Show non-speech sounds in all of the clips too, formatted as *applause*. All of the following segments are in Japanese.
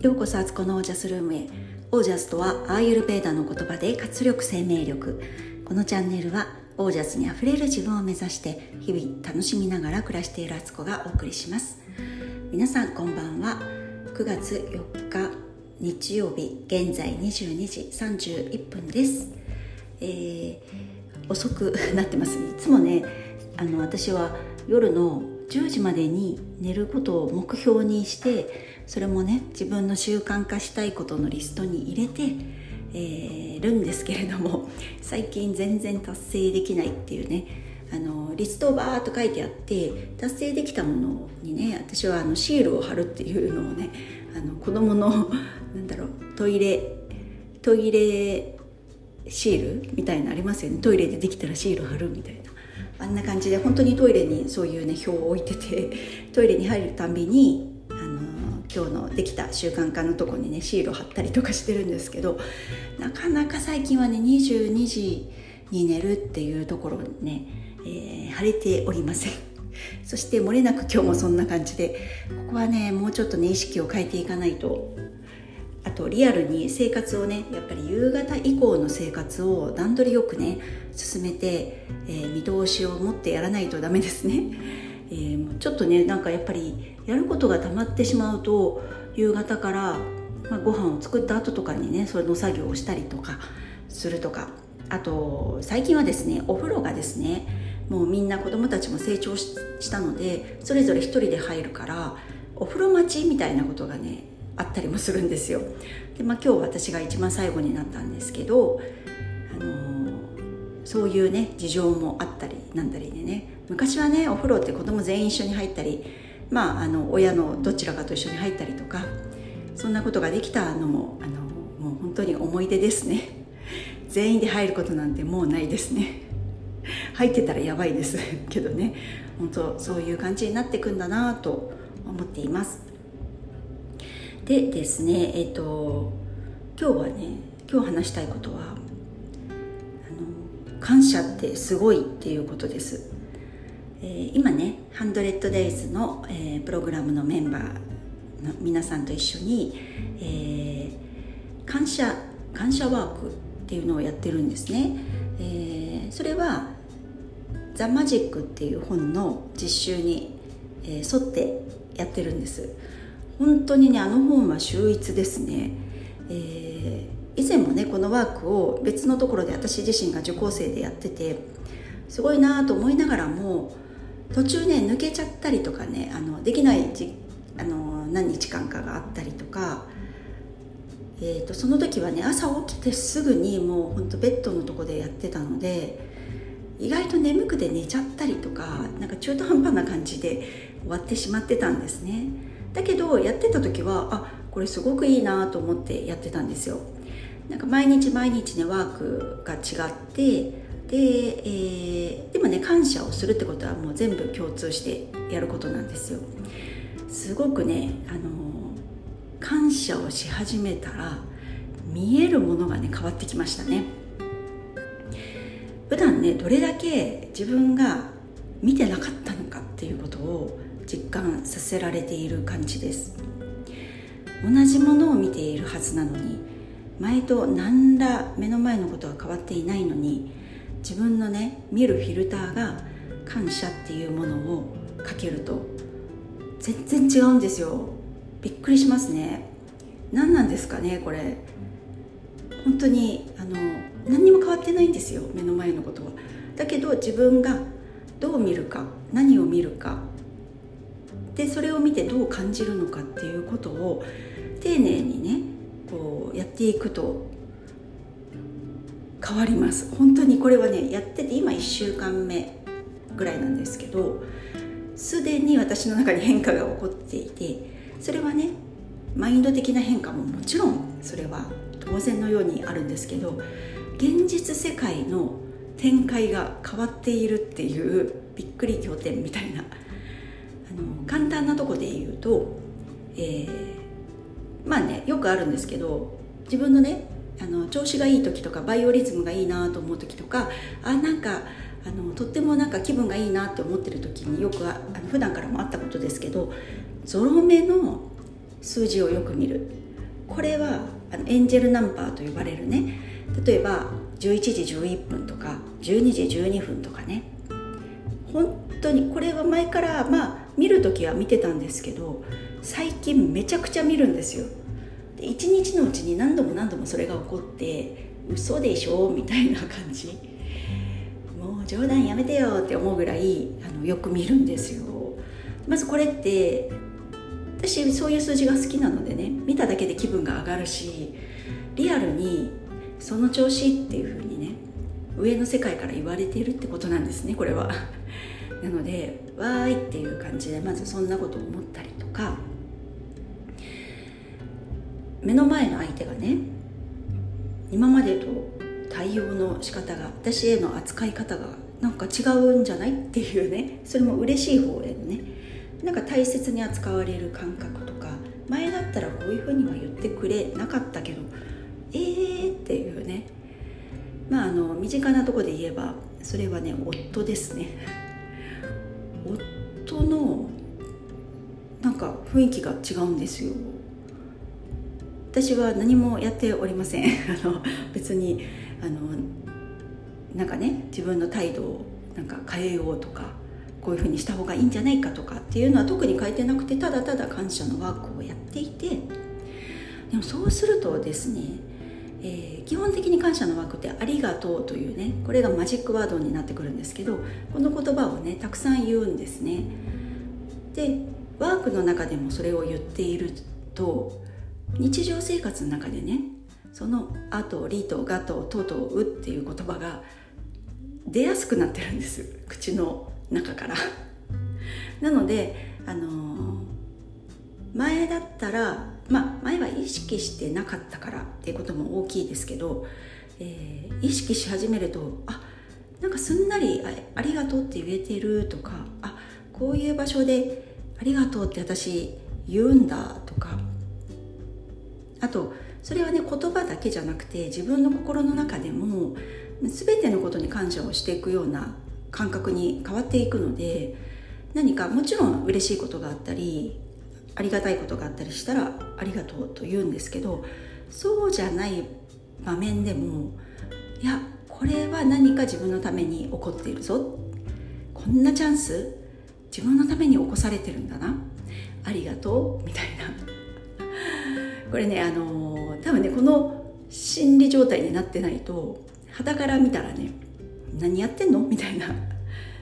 ようこそアツコのオージャスルームへ。オージャスとはアーユルベーダの言葉で活力生命力。このチャンネルはオージャスにあふれる自分を目指して日々楽しみながら暮らしているアツコがお送りします。皆さんこんばんは。9月4日日曜日現在22時31分です、えー、遅くなってます。いつもねあの私は夜の10時までに寝ることを目標にしてそれもね自分の習慣化したいことのリストに入れて、えー、るんですけれども最近全然達成できないっていうねあのリストをバーッと書いてあって達成できたものにね私はあのシールを貼るっていうのをねあの子供のなんだろうトイレトイレシールみたいなありますよね。トイレでできたらシール貼るみたいな。あんな感じで本当にトイレにそういうね表を置いてて *laughs* トイレに入るたびに今日のできた習慣化のとこにねシールを貼ったりとかしてるんですけどなかなか最近はね22時に寝るっていうところにね、えー、貼れておりません。そして漏れなく今日もそんな感じでここはねもうちょっとね意識を変えていかないとあとリアルに生活をねやっぱり夕方以降の生活を段取りよくね進めて、えー、見通しを持ってやらないとダメですね、*laughs* えー、ちょっとねなんかやっぱりやることが溜まってしまうと夕方から、まあ、ご飯を作った後とかにねそれの作業をしたりとかするとか。あと最近はですねお風呂がですねもうみんな子供たちも成長したのでそれぞれ一人で入るからお風呂待ちみたいなことがねあったりもするんですよ。で、まあ、今日私が一番最後になったんですけど、あのー、そういうね事情もあったりなんだりでね。昔はねお風呂って子供全員一緒に入ったりまあ、あの親のどちらかと一緒に入ったりとかそんなことができたのもあのもう本当に思い出ですね。*laughs* 全員で入ることなんてもうないですね。*laughs* 入ってたらやばいですけどね。本当そういう感じになってくんだなと思っています。でですねえっ、ー、と今日はね今日話したいことはあの感謝ってすごいっていうことです。えー、今ね 100days の、えー、プログラムのメンバーの皆さんと一緒に、えー、感謝感謝ワークっていうのをやってるんですね、えー、それは「ザ・マジック」っていう本の実習に、えー、沿ってやってるんです。本当にねあの本は秀逸ですね、えー、以前もねこのワークを別のところで私自身が受講生でやっててすごいなと思いながらも途中ね抜けちゃったりとかねあのできないじあの何日間かがあったりとか、えーと、その時はね朝起きてすぐにもうほんとベッドのとこでやってたので意外と眠くて寝ちゃったりとかなんか中途半端な感じで終わってしまってたんですね。だけどやってた時はあこれすごくいいなと思ってやってたんですよ。なんか毎日毎日ねワークが違ってで、えー、でもね感謝をするってことはもう全部共通してやることなんですよ。すごくねあの感謝をし始めたら見えるものがね変わってきましたね。普段ねどれだけ自分が見てなかったのかっていうことを実感させられている感じです。同じものを見ているはずなのに前と何ら目の前のことは変わっていないのに自分のね見るフィルターが感謝っていうものをかけると全然違うんですよ。びっくりしますね。何なんですかねこれ。本当にあの何にも変わってないんですよ。目の前のことは。だけど自分がどう見るか何を見るかでそれを見てどう感じるのかっていうことを丁寧にねこうやっていくと変わります。本当にこれはねやってて今1週間目ぐらいなんですけどすでに私の中に変化が起こっていてそれはねマインド的な変化ももちろんそれは当然のようにあるんですけど現実世界の展開が変わっているっていうびっくり仰天みたいな簡単なとこで言うと、えー、まあねよくあるんですけど自分のねあの調子がいい時とかバイオリズムがいいなと思う時とかあなんかあのとってもなんか気分がいいなって思ってる時によくあの普段からもあったことですけどゾロ目の数字をよく見る。これはあのエンジェルナンバーと呼ばれるね。例えば11時11分とか12時12分とかね。本当にこれは前からまあ見る時は見てたんですけど最近めちゃくちゃ見るんですよ。で1日のうちに何度も何度もそれが起こって嘘でしょみたいな感じ。もう冗談やめてよって思うぐらいあのよく見るんですよ。まずこれって私そういう数字が好きなのでね見ただけで気分が上がるしリアルにその調子っていうふうにね上の世界から言われているってことなんですねこれは。なのでわーいっていう感じでまずそんなことを思ったりとか目の前の相手がね今までと対応の仕方が私への扱い方がなんか違うんじゃないっていうねそれも嬉しい方へのねなんか大切に扱われる感覚とか前だったらこういうふうには言ってくれなかったけどえーっていうね。まああの身近なとこで言えばそれはね夫ですね。夫のなんか雰囲気が違うんですよ。私は何もやっておりません。*laughs* あの別にあのなんかね自分の態度をなんか変えようとかこういうふうにした方がいいんじゃないかとかっていうのは特に変えてなくてただただ感謝のワークをやっていて。でもそうするとですね、えー、基本的に感謝のワークって「ありがとう」というねこれがマジックワードになってくるんですけどこの言葉をねたくさん言うんですね。でワークの中でもそれを言っていると日常生活の中でねその「あ」と「り」と「が」と「と」と「う」っていう言葉が出やすくなってるんです。口の中から。*laughs* なのであのー、前だったらまあ前は意識してなかったからっていうことも大きいですけど、えー、意識し始めるとあなんかすんなりありがとうって言えてるとかあこういう場所でありがとうって私言うんだとか。あとそれはね言葉だけじゃなくて自分の心の中でも全てのことに感謝をしていくような感覚に変わっていくので何かもちろん嬉しいことがあったりありがたいことがあったりしたらありがとうと言うんですけどそうじゃない場面でもいやこれは何か自分のために起こっているぞ。こんなチャンス自分のために起こされてるんだな。ありがとうみたいな。*laughs* これねあのー、多分ねこの心理状態になってないと肌から見たらね何やってんの？みたいな。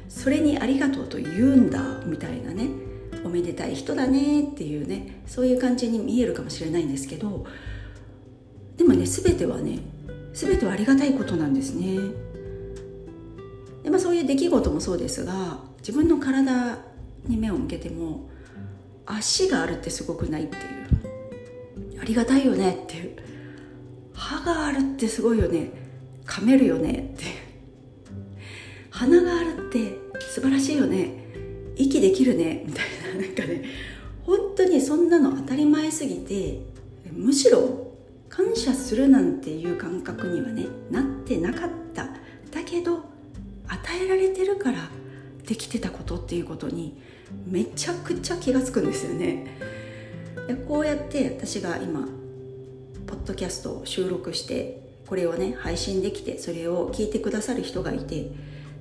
それにありがとうと言うんだみたいなね。おめでたい人だねっていうねそういう感じに見えるかもしれないんですけどでもね全てはね全てはありがたいことなんですね。で、まあ、そういう出来事もそうですが自分の体に目を向けても足があるってすごくないっていうありがたいよねっていう歯があるってすごいよね噛めるよねって鼻があるって素晴らしいよね息できるねみたいな。なんかね本当にそんなの当たり前すぎてむしろ感謝するなんていう感覚にはねなってなかった。だけど与えられてるからできてたことっていうことにめちゃくちゃ気が付くんですよね。こうやって私が今ポッドキャストを収録してこれをね配信できてそれを聞いてくださる人がいてっ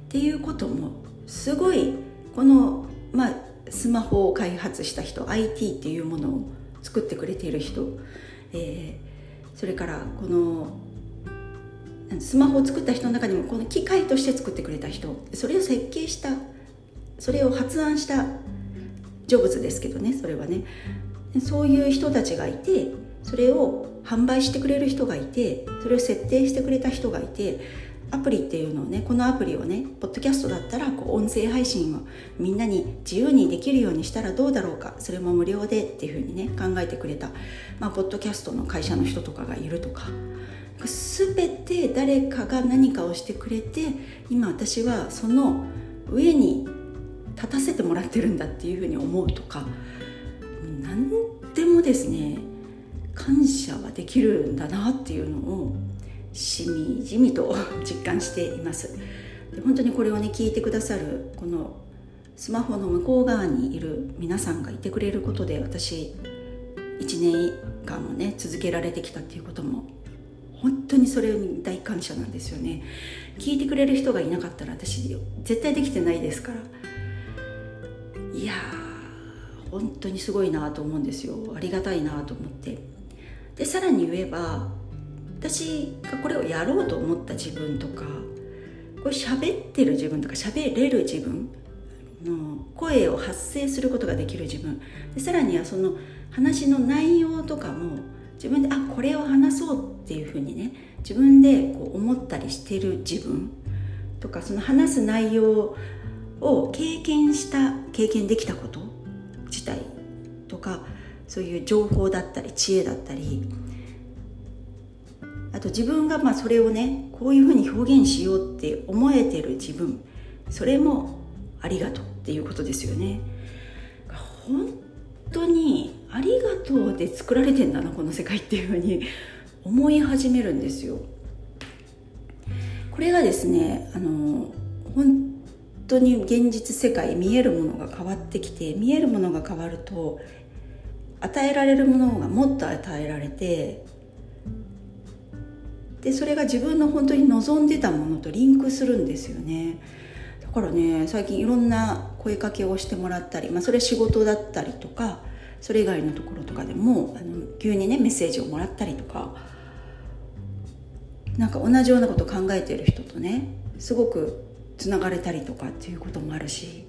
ていうこともすごいこの、まあ、スマホを開発した人 IT っていうものを作ってくれている人、えー、それからこのスマホを作った人の中にもこの機械として作ってくれた人それを設計したそれを発案したジョブズですけどねそれはね。そういう人たちがいてそれを販売してくれる人がいてそれを設定してくれた人がいてアプリっていうのをねこのアプリをねポッドキャストだったらこう音声配信をみんなに自由にできるようにしたらどうだろうかそれも無料でっていうふうにね考えてくれた、まあ、ポッドキャストの会社の人とかがいるとか全て誰かが何かをしてくれて今私はその上に立たせてもらってるんだっていうふうに思うとか何でもですね感謝はできるんだなっていうのをしみじみと実感しています。本当にこれをね聞いてくださるこのスマホの向こう側にいる皆さんがいてくれることで私1年間もね続けられてきたっていうことも本当にそれに大感謝なんですよね。聞いてくれる人がいなかったら私絶対できてないですから。いやー本当にすごいなと思うんですよ。ありがたいなと思って。でさらに言えば私がこれをやろうと思った自分とかこれ喋ってる自分とか喋れる自分の声を発声することができる自分。でさらにはその話の内容とかも自分であこれを話そうっていうふうにね自分でこう思ったりしてる自分。とかその話す内容を経験した経験できたこと自体とかそういう情報だったり知恵だったりあと自分がまあそれをねこういうふうに表現しようって思えてる自分それもありがとうっていうことですよね。本当にありがとうで作られてんだなこの世界っていうふうに思い始めるんですよ。これがですねあの本当に現実世界見えるものが変わってきて見えるものが変わると与えられるものがもっと与えられてでそれが自分の本当に望んでたものとリンクするんですよね。だからね最近いろんな声かけをしてもらったり、まあ、それ仕事だったりとかそれ以外のところとかでもあの急にねメッセージをもらったりとかなんか同じようなことを考えている人とねすごくつながれたりとかっていうこともあるし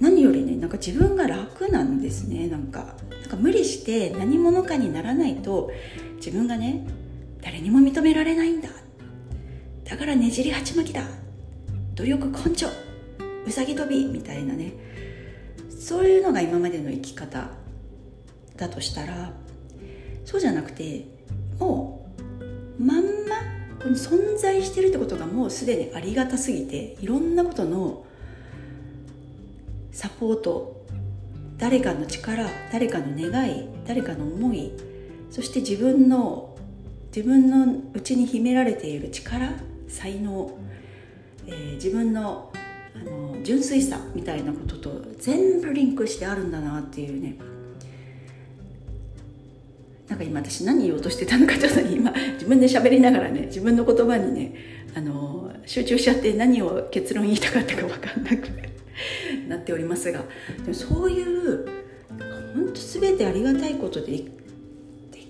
何よりねなんか自分が楽なんですね。なんかなんか無理して何者かにならないと自分がね誰にも認められないんだ。だからねじり鉢巻きだ。努力根性。うさぎ跳びみたいなね。そういうのが今までの生き方だとしたらそうじゃなくてもうまんまこの存在してるってことがもうすでにありがたすぎていろんなことのサポート誰かの力誰かの願い誰かの思いそして自分の自分の内に秘められている力才能、えー、自分のあの純粋さみたいなことと全部リンクしてあるんだなっていうね。なんか今私何言おうとしてたのかちょっと今自分で喋りながらね自分の言葉にねあの集中しちゃって何を結論言いたかったか分かんなく *laughs* なっておりますが。でもそういう本当全てありがたいことで出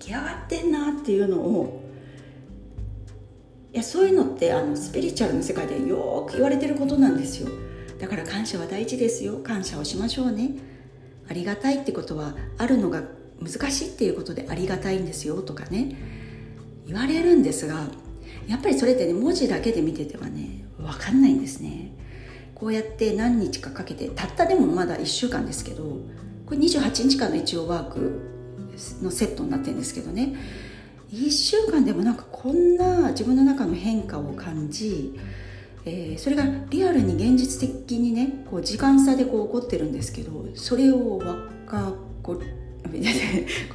来上がってんなっていうのをいやそういうのってあのスピリチュアルの世界でよく言われてることなんですよ。だから感謝は大事ですよ。感謝をしましょうね。ありがたいってことはあるのが難しいっていうことでありがたいんですよとかね。言われるんですがやっぱりそれってね文字だけで見ててはね分かんないんですね。こうやって何日かかけてたったでもまだ1週間ですけどこれ28日間の一応ワークのセットになってるんですけどね。1週間でもなんかこんな自分の中の変化を感じ、えー、それがリアルに現実的にねこう時間差でこう起こってるんですけどそれをわかこ言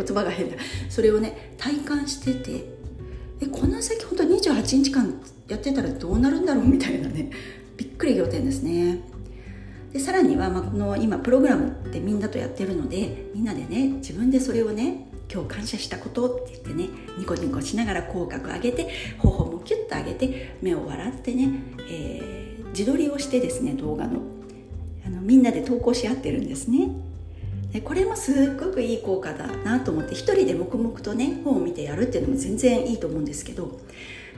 葉が変だ。それをね体感しててえこの先本当28日間やってたらどうなるんだろうみたいなねびっくり仰天ですね。でさらには、まあ、この今プログラムってみんなとやってるのでみんなでね自分でそれをね今日感謝したことって言ってねニコニコしながら口角上げて頬もキュッと上げて目を笑ってね、えー、自撮りをしてですね動画の。あのみんなで投稿し合ってるんですね。でこれもすっごくいい効果だなと思って一人で黙々とね本を見てやるっていうのも全然いいと思うんですけど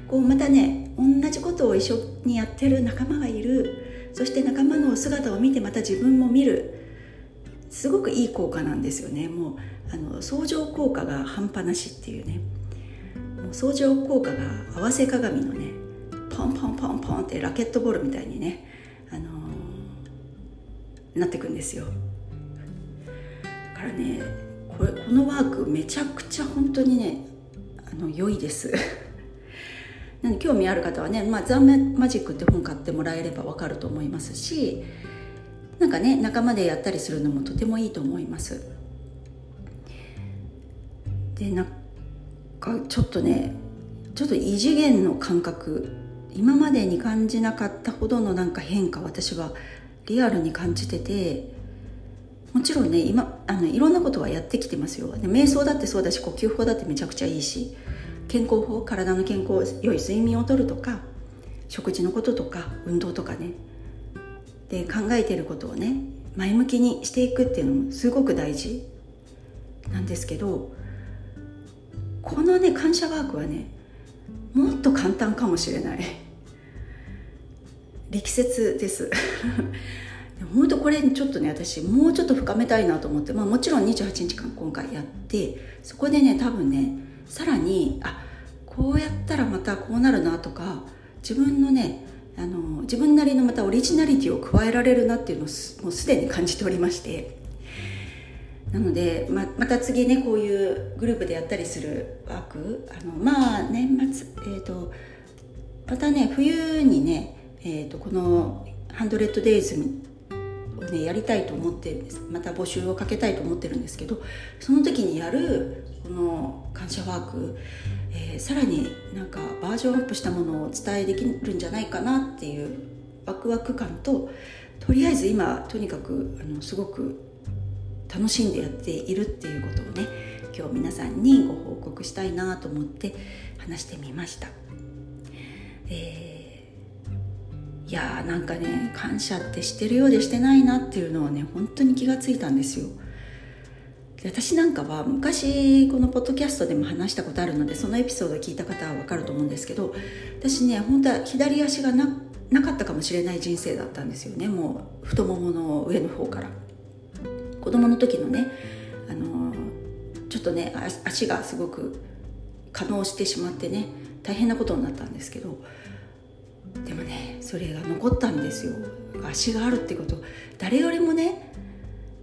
こうまたね同じことを一緒にやってる仲間がいる。そして仲間の姿を見てまた自分も見る。すごくいい効果なんですよね。もうあの相乗効果が半端なしっていうね。もう相乗効果が合わせ鏡のねポンポンポンポンってラケットボールみたいにね、あのー、なってくんですよ。だからねこれこのワークめちゃくちゃ本当にねあの良いです。*laughs* なんで興味ある方はね「まあ、ザ・マジック」って本買ってもらえれば分かると思いますしなんかね仲間でやったりするのもとてもいいと思います。でなんかちょっとねちょっと異次元の感覚今までに感じなかったほどのなんか変化私はリアルに感じててもちろんね今あのいろんなことはやってきてますよ。で瞑想だってそうだし呼吸法だってめちゃくちゃいいし健康法体の健康良い睡眠をとるとか食事のこととか運動とかね。で考えてることをね前向きにしていくっていうのもすごく大事なんですけどこのね感謝ワークはねもっと簡単かもしれない。力説です。*laughs* 本当これちょっとね私もうちょっと深めたいなと思って、まあ、もちろん28日間今回やってそこでね多分ねさらにあこうやったらまたこうなるなとか自分のねあの自分なりのまたオリジナリティを加えられるなっていうのをもうすでに感じておりまして。なのでままた次ねこういうグループでやったりするワークあのまあ年末えっ、ー、とまたね冬にね、えーと、この「ハンドレッドデイズねやりたいと思ってるんです。また募集をかけたいと思ってるんですけどその時にやるこの感謝ワーク、えー、さらになんかバージョンアップしたものをお伝えできるんじゃないかなっていうワクワク感ととりあえず今とにかくあのすごく楽しんでやっているっていうことをね今日皆さんにご報告したいなと思って話してみました、えー、いやーなんかね感謝ってしてるようでしてないなっていうのはね本当に気がついたんですよ。で私なんかは昔このポッドキャストでも話したことあるのでそのエピソード聞いた方は分かると思うんですけど私ね本当は左足がななかったかもしれない人生だったんですよね。もう太ももの上の方から。子供の時のね、あのー、ちょっとね足がすごく可能してしまってね大変なことになったんですけどでもねそれが残ったんですよ。足があるってこと。誰よりもね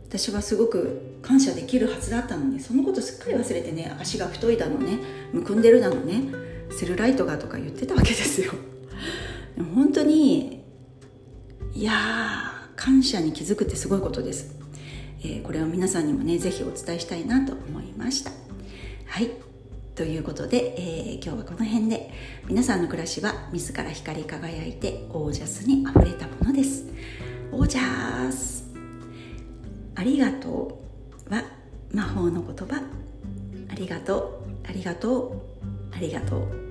私はすごく感謝できるはずだったのにそのことすっかり忘れてね足が太いだのねむくんでるだのねセルライトがとか言ってたわけですよ。でも本当にいや感謝に気づくってすごいことです。えー、これを皆さんにもね是非お伝えしたいなと思いました。はい。ということで、えー、今日はこの辺で。皆さんの暮らしは自ら光り輝いてオージャスにあふれたものです。オージャス。ありがとうは魔法の言葉。ありがとう。ありがとう。ありがとう。